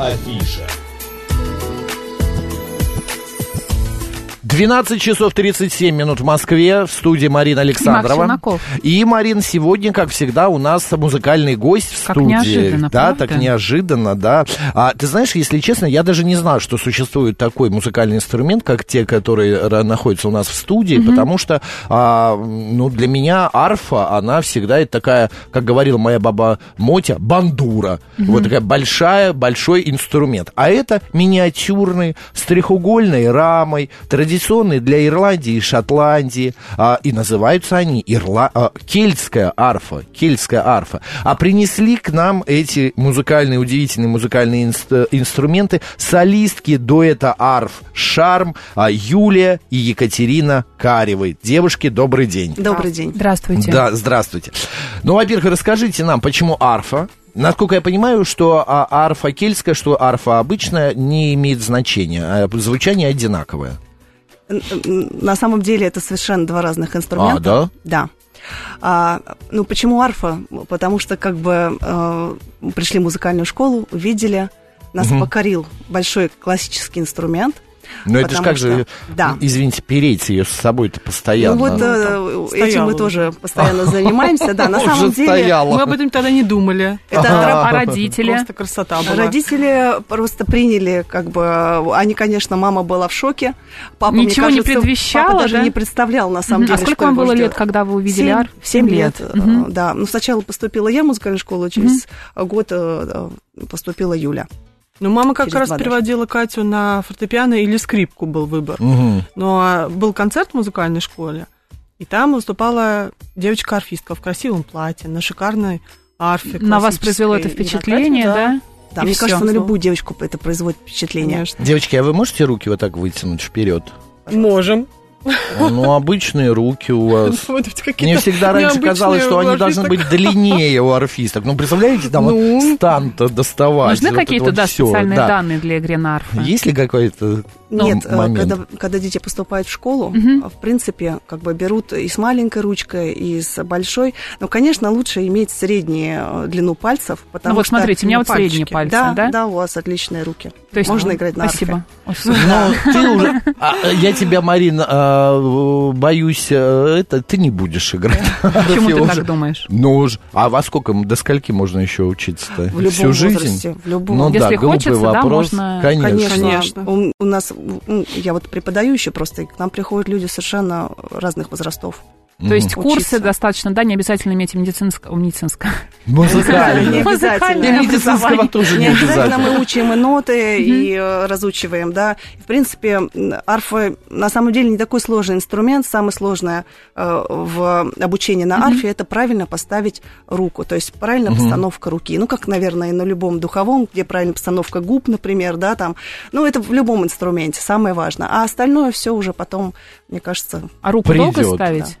Афиша. 12 часов 37 минут в Москве, в студии Марина Александрова. И, Марин, сегодня, как всегда, у нас музыкальный гость в как студии. неожиданно, да, правда? так неожиданно, да. А ты знаешь, если честно, я даже не знал, что существует такой музыкальный инструмент, как те, которые находятся у нас в студии, потому что, а, ну, для меня арфа, она всегда это такая, как говорила моя баба Мотя, бандура. Вот такая большая, большой инструмент. А это миниатюрный, с треугольной рамой, традиционный для Ирландии и Шотландии. А, и называются они Ирла... а, кельтская арфа. Кельтская арфа. А принесли к нам эти музыкальные, удивительные музыкальные инст- инструменты солистки дуэта арф «Шарм» а, Юлия и Екатерина Каревой. Девушки, добрый день. Добрый день. Здравствуйте. Да, здравствуйте. Ну, во-первых, расскажите нам, почему арфа? Насколько я понимаю, что а, арфа кельтская, что арфа обычная, не имеет значения. а Звучание одинаковое. На самом деле это совершенно два разных инструмента. А, да? Да. А, ну, почему арфа? Потому что как бы э, пришли в музыкальную школу, увидели, нас покорил большой классический инструмент. Но это же как что- же, Да. извините, переть ее с собой-то постоянно. Ну вот э, этим стояла мы тоже постоянно занимаемся, да. На самом деле. Мы об этом тогда не думали. это А родители? Просто красота была. Родители просто приняли, как бы, они, конечно, мама была в шоке. Папа, мне Ничего не предвещало, Папа даже да? не представлял, на самом деле, А сколько вам было ждет. лет, когда вы увидели Семь- арф? Семь лет, да. Ну, сначала поступила я в музыкальную школу, через год э, э, поступила Юля. Ну, мама как раз даже. переводила Катю на фортепиано или скрипку был выбор. Мгм. Но был концерт в музыкальной школе, и там выступала девочка-арфистка в красивом платье, на шикарной арфе На вас произвело это впечатление, Катю, да? Да, И мне всё. кажется, на любую девочку это производит впечатление. Конечно. Девочки, а вы можете руки вот так вытянуть вперед? Можем. Ну, обычные руки у вас. Мне всегда раньше казалось, что они должны быть длиннее у арфисток. Ну, представляете, там вот Ну. стан-то доставать. Нужны какие-то, да, специальные да. данные для игры на арфе? Есть ли какой-то Нет, ну, э, момент? когда, когда дети поступают в школу, э, в принципе, как бы берут и с маленькой ручкой, и с большой. Но, конечно, лучше иметь среднюю э, длину пальцев, потому Ну вот что... смотрите, у меня вот пальчики. средние пальцы, Да, да? да, у вас отличные руки. То есть, Можно ну, играть на Спасибо. арфе. Супер. Ну, ты уже... а, я тебя, Марин, а, боюсь, э, это ты не будешь играть. Почему Я ты так думаешь? Ну, уж- а во сколько, до скольки можно еще учиться-то? В любом Всю жизнь? возрасте, в любом. Ну да, глупый вопрос. Конечно. У, нас, я вот преподаю еще просто, и к нам приходят люди совершенно разных возрастов. То есть Мгм. курсы Учиться. достаточно, да, не обязательно иметь медицинское, медицинское. Музыкально. Не обязательно. И медицинского тоже не обязательно мы учим и ноты, и э, разучиваем, да. В принципе, арфа на самом деле не такой сложный инструмент. Самое сложное э, в обучении на арфе это правильно поставить руку, то есть правильная постановка руки. Ну, как, наверное, и на любом духовом, где правильная постановка губ, например, да, там. Ну, это в любом инструменте самое важное. А остальное все уже потом, мне кажется, А руку долго ставить?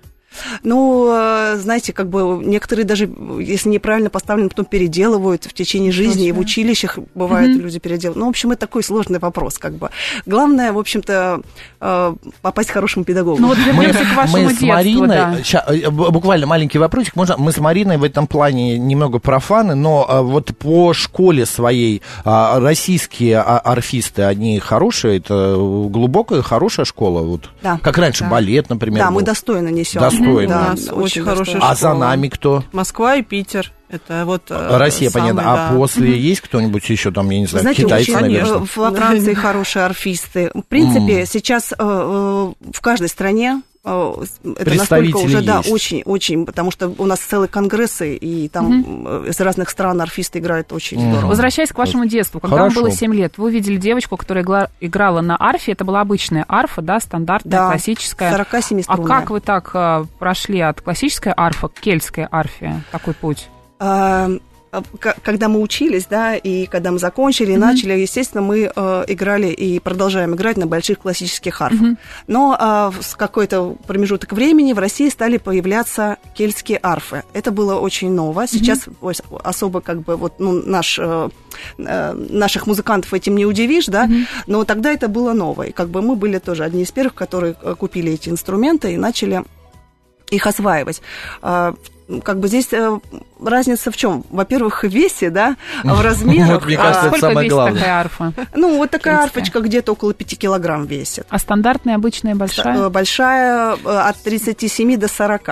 Ну, э, знаете, как бы некоторые даже, если неправильно поставлены, потом переделывают в течение жизни, и в училищах бывает люди переделывают. Ну, в общем, это такой сложный вопрос, как бы. Главное, в общем-то, э, попасть к хорошему педагогу. Ну вот Мы, вернемся к вашему мы с детству, Мариной, да. ща, э, буквально маленький вопросик, можно, мы с Мариной в этом плане немного профаны, но вот по школе своей а, российские арфисты, они хорошие, это глубокая, хорошая школа, вот, Да. как раньше, Да. балет, например. да, мы был. достойно несем. Достойно. Да, У нас очень хорошая достойно. А за школа. нами кто? Москва и Питер. Это вот... э, Россия, самые, понятно. А да. после есть кто-нибудь еще там, я не знаю, знаете, китайцы, очень, наверное? э, во Франции хорошие арфисты. В принципе, сейчас э, э, в каждой стране э, это настолько уже, да, есть. очень, очень, потому что у нас целые конгрессы, и там э, из разных стран арфисты играют очень Мгм. здорово. Возвращаясь к вашему детству, когда Хорошо. вам было 7 лет, вы увидели девочку, которая игла- играла на арфе, это была обычная арфа, да, стандартная, Да, классическая. 47 А как вы так э, прошли от классической арфы к кельтской арфе? Такой путь? А, к- когда мы учились, да, и когда мы закончили, и начали, естественно, мы э, играли и продолжаем играть на больших классических арфах. Но а, в- с какой-то промежуток времени в России стали появляться кельтские арфы. Это было очень ново. Сейчас ось- особо как бы вот ну, наш, э, э, наших музыкантов этим не удивишь, да, но тогда это было ново. И как бы мы были тоже одни из первых, которые э, купили эти инструменты и начали их осваивать. А, как бы здесь э, разница в чем? Во-первых, в весе, да, в размерах. Вот, мне А кажется, это сколько самое весит главное. такая арфа? Ну, вот такая арфочка где-то около 5 килограмм весит. А стандартная, обычная, большая? Э, Большая э, от 37 до 40.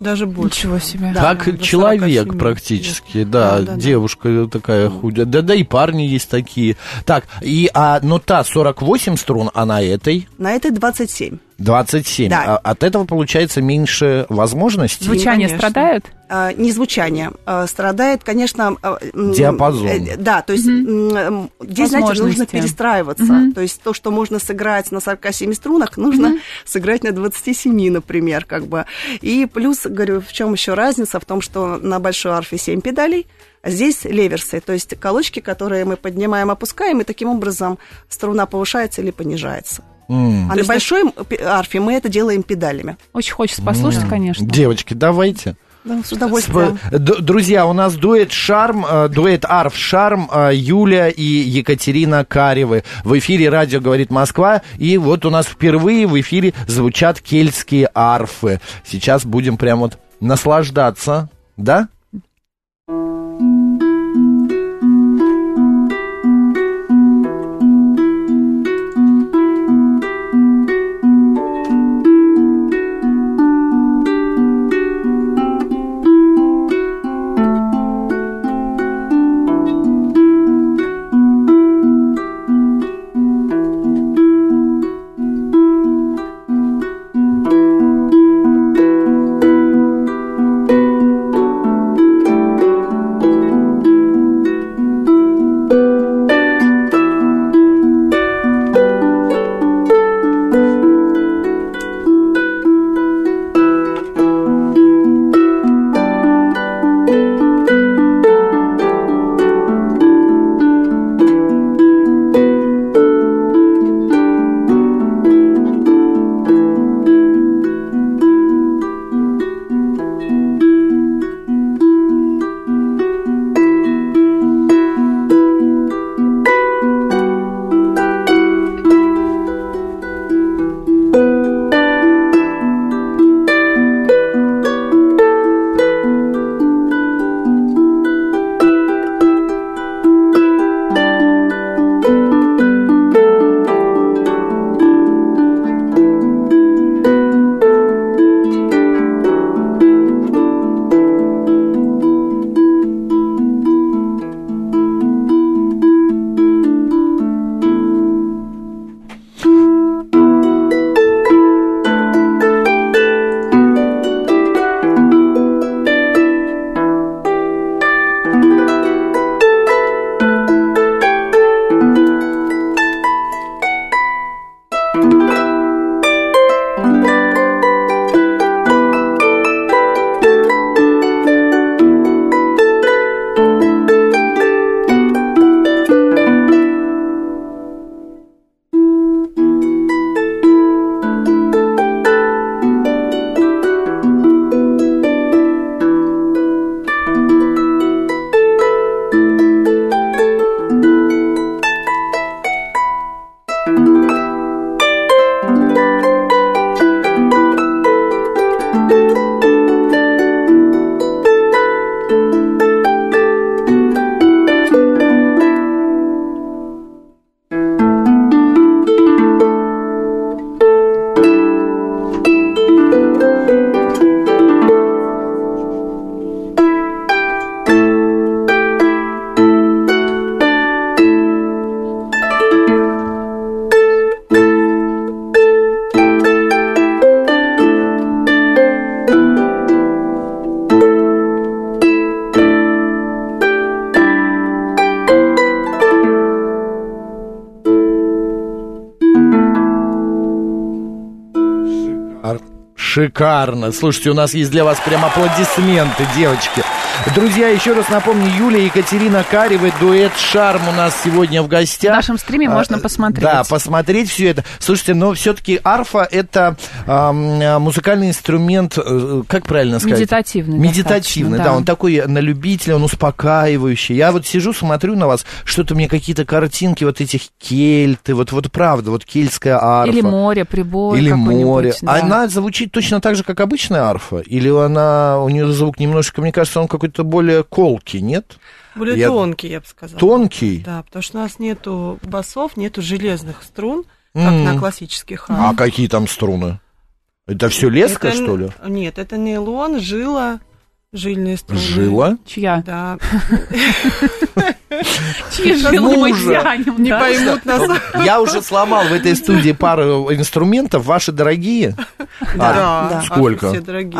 Даже больше. Ничего себе. Да, как до 47 человек практически, да, Да, да, да. девушка такая худая, да, да и парни есть такие. Так, и, а, но та 48 струн, а на этой На этой 27. 27. Да. А от этого получается меньше возможностей? Звучание конечно. страдают? А, не звучание. а, страдает, конечно... Диапазон. э, Да, то есть м, здесь, знаете, нужно перестраиваться. То есть то, что можно сыграть на 47 струнах, нужно сыграть на 27, например, как бы. И плюс, говорю, в чем еще разница? В том, что на большой арфе 7 педалей, а здесь леверсы, то есть колочки, которые мы поднимаем, опускаем, и таким образом струна повышается или понижается. М. А на большой арфе мы это делаем педалями. Очень хочется послушать, конечно. Девочки, давайте. Да, с удовольствием. Друзья, у нас дуэт «Шарм», э, дуэт «Арф Шарм», э, Юля и Екатерина Каревы. В эфире «Радио говорит Москва». И вот у нас впервые в эфире звучат кельтские арфы. Сейчас будем прям вот наслаждаться. Да? Шикарно. Слушайте, у нас есть для вас прям аплодисменты, девочки. Друзья, еще раз напомню, Юлия Екатерина Карева, дуэт «Шарм» у нас сегодня в гостях. В нашем стриме можно посмотреть. Да, посмотреть все это. Слушайте, но все-таки арфа это а, музыкальный инструмент, э, как правильно сказать? Медитативный. Медитативный, да. да. Он такой на любителя, он успокаивающий. Я вот сижу, смотрю на вас, что-то мне какие-то картинки вот этих кельты, вот, вот правда, вот кельтская арфа. Или море, прибор Или море. Да. Она звучит точно так же, как обычная арфа? Или она, у нее звук немножечко, мне кажется, он какой-то более колкий, нет? Более Я- тонкий, я бы сказала. Тонкий? Да, потому что у нас нету басов, нету железных струн, как М. на классических А какие там струны? Это все леска, Это что ли? Нет, это нейлон, жила, жильные струны. Жила? Чья? Да. Чьи жилы мы мужа. тянем, Не поймут нас. Я уже сломал в этой студии пару инструментов. Ваши дорогие? Да, да. арфы Сколько?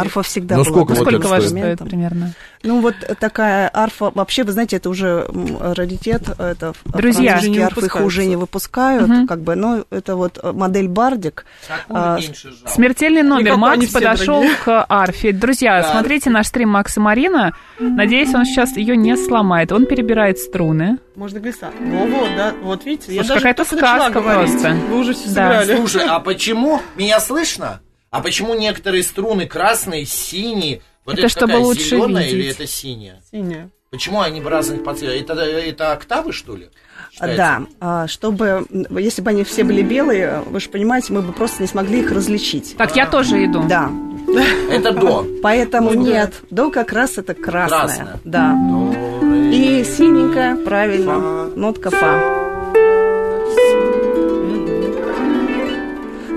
Арфа всегда Ну, была сколько Ну, вот сколько это ваша стоит? примерно? Ну, вот такая арфа, вообще, вы знаете, это уже раритет, это Друзья. не арфы, их уже не выпускают, Мгм. как бы, но это вот э, модель Бардик. А, Смертельный номер. Никакой, они Макс подошел дорогие. к арфе. Друзья, Да. смотрите наш стрим Макса Марина. Надеюсь, он сейчас ее не сломает. Он перебирает струны. Можно глиса. Ну вот, да, вот видите, я Слушай, даже какая-то сказка говорить. просто. Вы уже все Да. сыграли. Слушай, а почему? Меня слышно? А почему некоторые струны красные, синие? Вот Это чтобы какая, лучше зелёная или видеть. это синяя? Синяя. Почему они в разных подцветах? Это, это октавы, что ли? считается? Да, а, чтобы, если бы они все были белые, вы же понимаете, мы бы просто не смогли их различить. Так, я тоже иду. Да, Это до. поэтому нет, до как раз это красная. Красная. Да. И синенькая, правильно, нотка фа.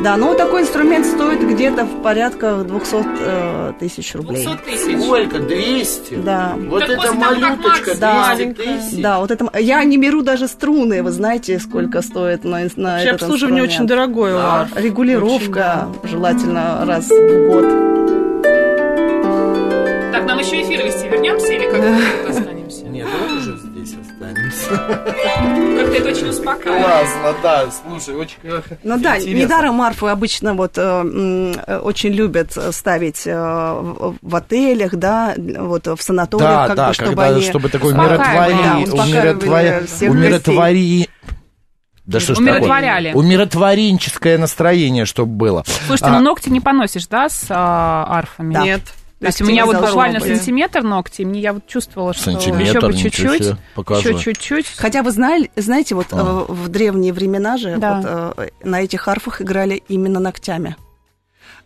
Да, ну такой инструмент стоит где-то в порядках 200 э, тысяч рублей. Сколько? 200? Да. Вот Так это малюточка, Макс 200 маленькая. тысяч. Да, вот это... Я не беру даже струны, вы знаете, сколько стоит на, на Вообще этот обслуживание очень инструмент. дорогое у Да. арф. Регулировка желательно раз в год. Так, нам еще эфир вести вернемся или как Как-то это очень успокаивает. Классно, да, слушай, очень Ну да, недаром арфы обычно вот э, э, очень любят ставить э, в отелях, да, вот в санаториях, Да, как да, бы, чтобы когда, они... чтобы такой умиротвори, да, умиротвори... Да что ж такое? Умиротворяли. Умиротворенческое настроение, чтобы было. Слушайте, А, ну ногти не поносишь, да, с а, арфами? Да. Нет. То есть у меня вот буквально быть. сантиметр ногтей, мне я вот чувствовала, что Сантиметр, еще бы чуть-чуть, еще чуть-чуть. Хотя вы знали, знаете, вот А. э, в древние времена же Да. вот, э, на этих арфах играли именно ногтями.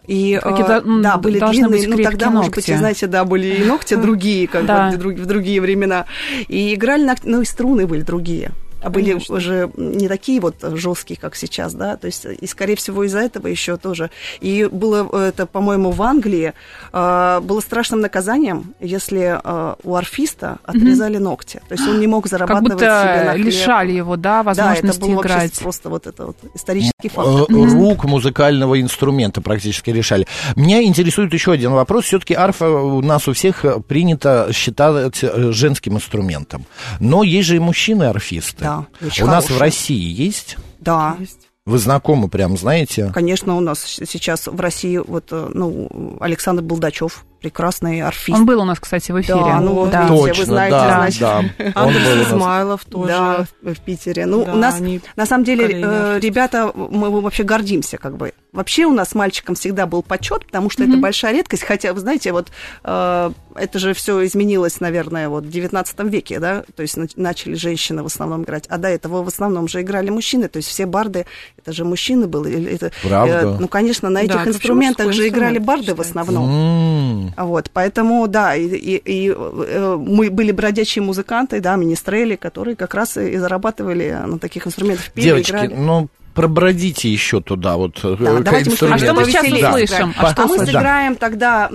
И, Какие-то, э, да, были длинные, ну тогда, крепкие может быть, ногти. знаете, да, были и ногти другие, как Да. бы в друг- в другие времена. И играли ногти, ну и струны были другие. А были Конечно. уже не такие вот жесткие, как сейчас, да, то есть, и, скорее всего, из-за этого еще тоже. И было это, по-моему, в Англии, э, было страшным наказанием, если э, у арфиста отрезали ногти. То есть он не мог Как зарабатывать себе будто на хлеб. лишали его, да, Да, это возможности был вообще играть. просто вот это вот исторический факт. э, рук музыкального инструмента практически решали. Меня интересует еще один вопрос. Все-таки арфа у нас у всех э, принято считать э, женским инструментом. Но есть же и мужчины-арфисты. Да, очень у нас в. России есть? Да, Есть. Вы знакомы прям, знаете? конечно, у нас сейчас в России вот, э, ну, Александр Болдачев, прекрасный арфист. Он был у нас, кстати, в эфире. Да, ну вот Да. видите, Точно, вы знаете, да, значит. да. Нас. Измайлов тоже. Да, в Питере. Ну, Да, у нас, на самом деле, э, ребята, мы вообще гордимся, как бы. Вообще у нас мальчикам всегда был почет, потому что это большая редкость. Хотя, вы знаете, вот э, это же все изменилось, наверное, вот в 19 веке, да, то есть на- начали женщины в основном играть. А до этого в основном же играли мужчины, то есть все барды, это же мужчины были. Это, Правда? э, ну, конечно, на Да, этих вообще инструментах же играли барды в считается. основном. М. Вот, поэтому, да, и, и- и, э, мы были бродячие музыканты, да, министрели, которые как раз и зарабатывали на таких инструментах. Пели, Девочки, играли. ну пробродите еще туда вот э, Да, к давайте мы А что мы сейчас услышим? сыграем. А что А мы сыграем тогда,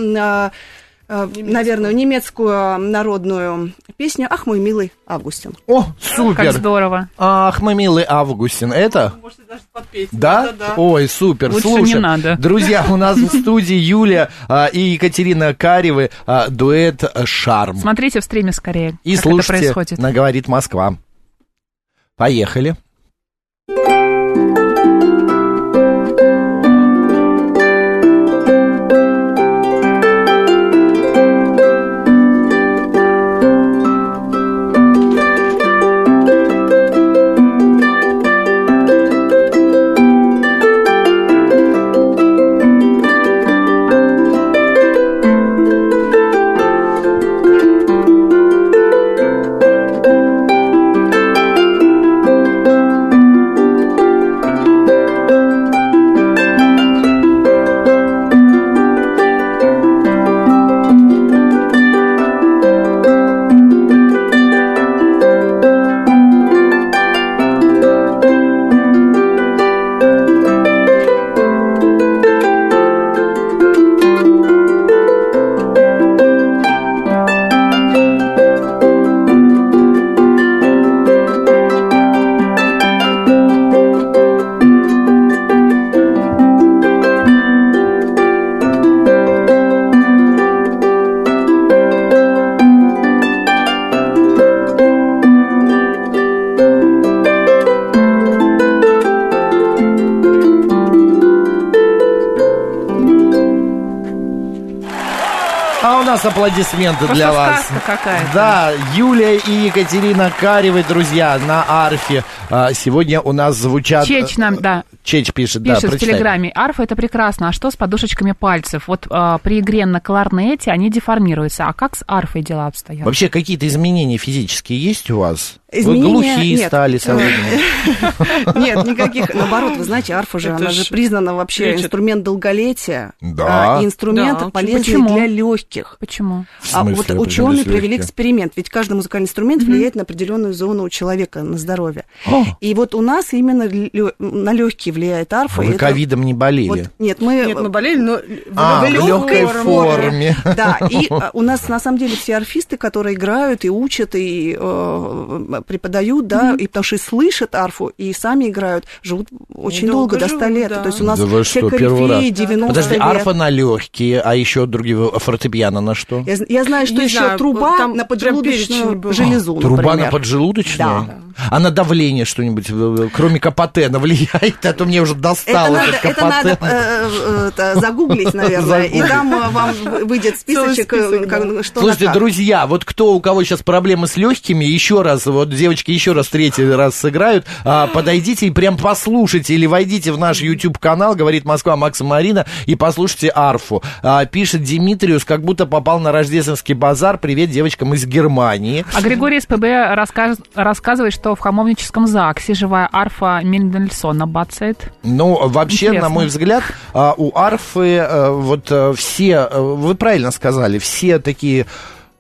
э, э, наверное, немецкую народную песню «Ах, мой милый Августин». О, Как супер! здорово. Ах, мой милый Августин, это? Можете даже подпеть. Да? Да-да-да. Ой, супер, Лучше слушай. не надо. Друзья, у нас в студии Юля а, и Екатерина Каревы, а, дуэт «Шарм». Смотрите в стриме скорее, И как это слушайте, происходит. на «Говорит Москва». Поехали. Нас аплодисменты Просто для вас. какая-то. Да, Юлия и Екатерина Каревы, друзья, на арфе. А, Сегодня у нас звучат... Чеч нам, да, Чеч пишет, пишет да, в прочитай. Телеграме. Арфа это прекрасно. А что с подушечками пальцев? Вот а, при игре на кларнете они деформируются. А как с арфой дела обстоят? Вообще какие-то изменения физические есть у вас? Изменения Вы глухие нет. стали со временем. Нет, никаких. Наоборот, вы знаете, арфа же, она же признана вообще инструмент долголетия. Да. а, инструмент полезный для легких. Почему? А вот ученые провели эксперимент, ведь каждый музыкальный инструмент влияет на определенную зону у человека, на здоровье. О, И вот у нас именно на легкие влияет арфа. и Вы ковидом не болели? нет, мы... Нет, мы болели, но в А, в легкой форме. Да, и а, у нас на самом деле все арфисты, которые играют и учат, и э, преподают, да, и потому что и слышат арфу, и сами играют, живут очень долго, долго до 100 живут, лет. да. То есть у нас Да все что, корифеи раз? 90 Подожди, лет. арфа на легкие, а еще другие фортепиано на что? Я, я знаю, что Не еще знаю, труба там на поджелудочную железу, Труба на например. поджелудочную? Да. А на давление что-нибудь, кроме КПТ, влияет? А то мне уже Это достало надо, этот это надо э, э, это загуглить, наверное, и Загуглить. там э, вам выйдет списочек, список, как- да. что Слушайте, на как. друзья, вот кто у кого сейчас проблемы с легкими, еще раз, вот девочки еще раз третий раз сыграют, а, подойдите и прям послушайте или войдите в наш YouTube канал, говорит Москва Макса Марина, и послушайте арфу. А, пишет Димитриус, как будто попал на рождественский базар. Привет девочкам из Германии. А Григорий СПБ рассказ- рассказывает, что в хамовническом ЗАГСе живая арфа Мендельсона бацает. Ну, вообще, Интересно. на мой взгляд, а, у арфы э, вот э, все, э, вы правильно сказали, все такие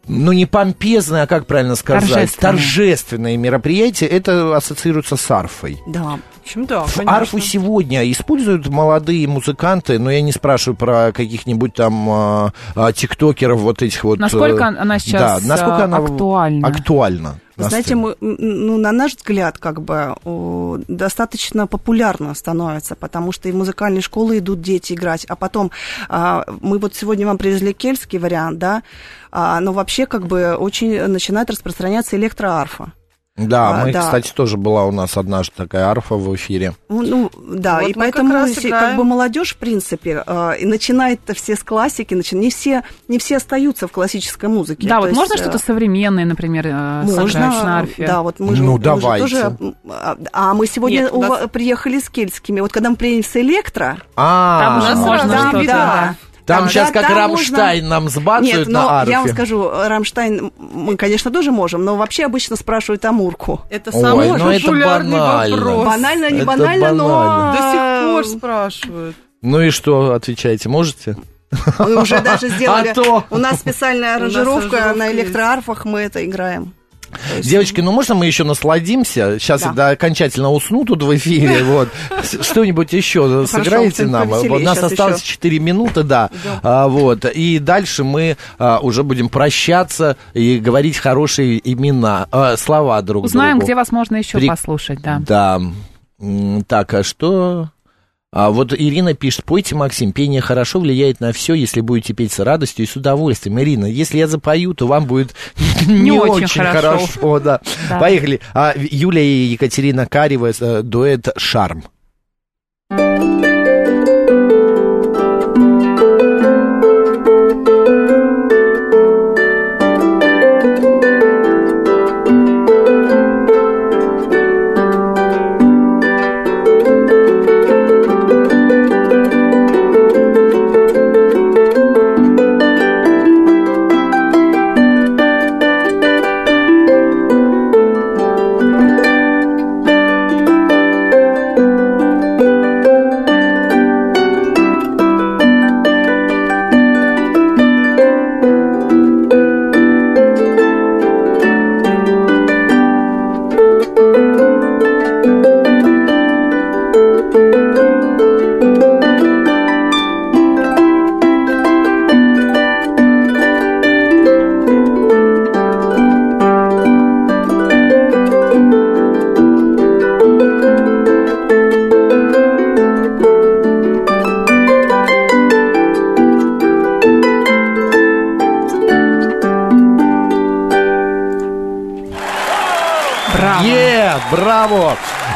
ну, не помпезные, а как правильно сказать, Торжественные. торжественные мероприятия, это ассоциируется с арфой. Да. В общем, да, конечно. Арфу сегодня используют молодые музыканты, но я не спрашиваю про каких-нибудь там а, а, тиктокеров, вот этих вот... Насколько э, она сейчас, да, насколько а, она актуальна? Актуальна. Вы знаете, мы, ну, на наш взгляд, как бы о, достаточно популярно становится, потому что и в музыкальные школы идут дети играть, а потом а, мы вот сегодня вам привезли кельтский вариант, да, а, но вообще как бы очень начинает распространяться электроарфа. Да, а, мы, да. кстати, тоже была у нас однажды такая арфа в эфире. Ну, ну, да, Вот и мы поэтому как раз играем. как бы молодежь, в принципе, э, и начинает все с классики, начи- не все, не все остаются в классической музыке. Да, То вот есть, можно э, что-то современное, например, э, Можно, на арфе? да, вот мы же, Ну, мы же давайте. тоже, м, а, а мы сегодня Нет, у нас- приехали с кельтскими. Вот когда мы приедем с электро, А, Там уже можно разные что-то, да. Там Да, сейчас да, как там Рамштайн нам сбацают Нет, на но арфе. я вам скажу, Рамштайн мы, конечно, тоже можем, но вообще обычно спрашивают Мурку. Это Ой, самый ну это популярный банально. вопрос. Банально, не это банально, но... банально. До сих пор спрашивают. Ну и что, отвечаете, можете? Мы уже даже сделали... А то. У нас специальная аранжировка на есть. электроарфах, мы это играем. Девочки, ну можно мы еще насладимся? Сейчас Да. я окончательно усну тут в эфире. Вот. Что-нибудь еще сыграете что-нибудь нам? У нас осталось еще. 4 минуты, да. А, вот. И дальше мы а, уже будем прощаться и говорить хорошие имена, а, слова друг Узнаем, другу. где вас можно еще послушать, да. Да. Так, а что... А вот Ирина пишет, пойте, Максим, пение хорошо влияет на все, если будете петь с радостью и с удовольствием. Ирина, если я запою, то вам будет не, очень очень хорошо. хорошо. да. Да. Поехали. А, Юлия и Екатерина Карева, э, дуэт «Шарм». Thank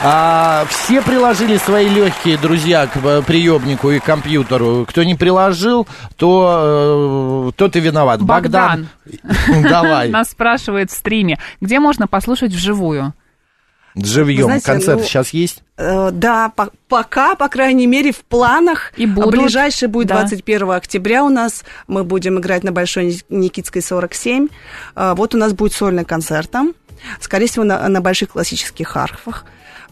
А, все приложили свои легкие, друзья, к э, приемнику и компьютеру. Кто не приложил, то э, тот и виноват. Богдан. Давай. Нас спрашивает в стриме, где можно послушать вживую? Живьем. Знаете, Концерт ну, сейчас есть? Э, Да, по- пока, по крайней мере, в планах. И будут, Ближайший будет да. 21 октября у нас. Мы будем играть на Большой Ник- Никитской 47. Э, Вот у нас будет сольный концерт там. Скорее всего, на, на больших классических арфах.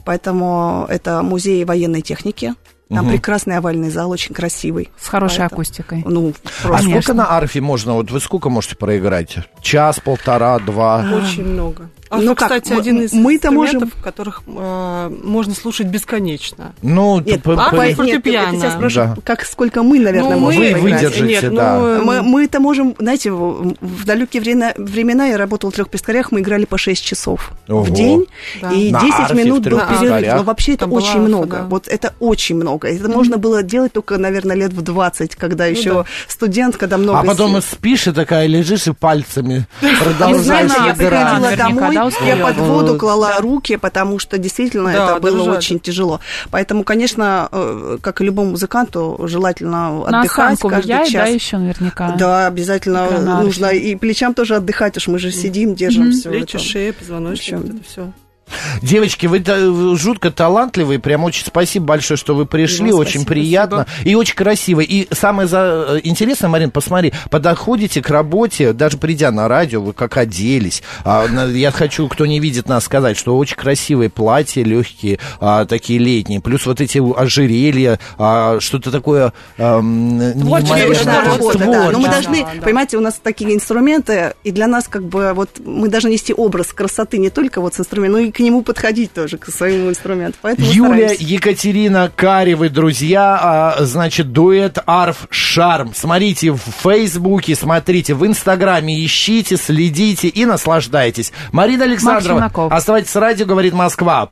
Поэтому это музей военной техники. Там Мгм. прекрасный овальный зал, очень красивый. С хорошей Поэтому- акустикой. Ну, А просто Конечно. сколько на арфе можно? Вот вы сколько можете проиграть? Час, полтора, два? Очень много. А Ну ну, как, кстати, один из мы-то инструментов, можем- которых э, можно слушать бесконечно. Ну, Нет, п- а, п- по- нет, фортепиано. я тебя спрашиваю, Да. как, сколько мы, наверное, Ну, можем Вы поиграть. выдержите, Нет, да. ну, Мы, мы-то можем, знаете, в, в далекие времена, времена я работала в трех пескарях, мы играли по 6 часов Ого. в день, Да. и На 10 арфе минут был перерыв. Но вообще это Там была очень арфа, много. да. Вот это очень много. Это можно было делать только, наверное, лет в 20, когда еще да. студент, когда много А потом спишь и такая лежишь и пальцами продолжаешь я приходила домой, да, я под воду клала руки, потому что действительно Да, это было дрожали. очень тяжело. Поэтому, конечно, э, как и любому музыканту, желательно На отдыхать каждый влияет, да, час. еще наверняка? Да, обязательно Гранаты. нужно и плечам тоже отдыхать, уж мы же сидим, держим все Плечи, это. шея, позвоночник, все. Девочки, вы жутко талантливые, прям очень спасибо большое, что вы пришли, вам очень спасибо, приятно и очень красиво. И самое за... интересное, Марин, посмотри, подходите к работе, даже придя на радио, вы как оделись. А, я хочу, кто не видит нас, сказать, что очень красивые платья, легкие, а, такие летние, плюс вот эти ожерелья, а, что-то такое... ам, Творческое, да, работа, да. Но мы Да, должны, да, да. понимаете, у нас такие инструменты, и для нас как бы вот мы должны нести образ красоты не только вот с инструментом, но и к нему подходить тоже, к своему инструменту. Поэтому Юлия, стараемся. Екатерина Каревы, друзья, а, значит, дуэт Арф Шарм. Смотрите в Фейсбуке, смотрите в Инстаграме, ищите, следите и наслаждайтесь. Марина Александрова, Наков. оставайтесь с радио, говорит Москва.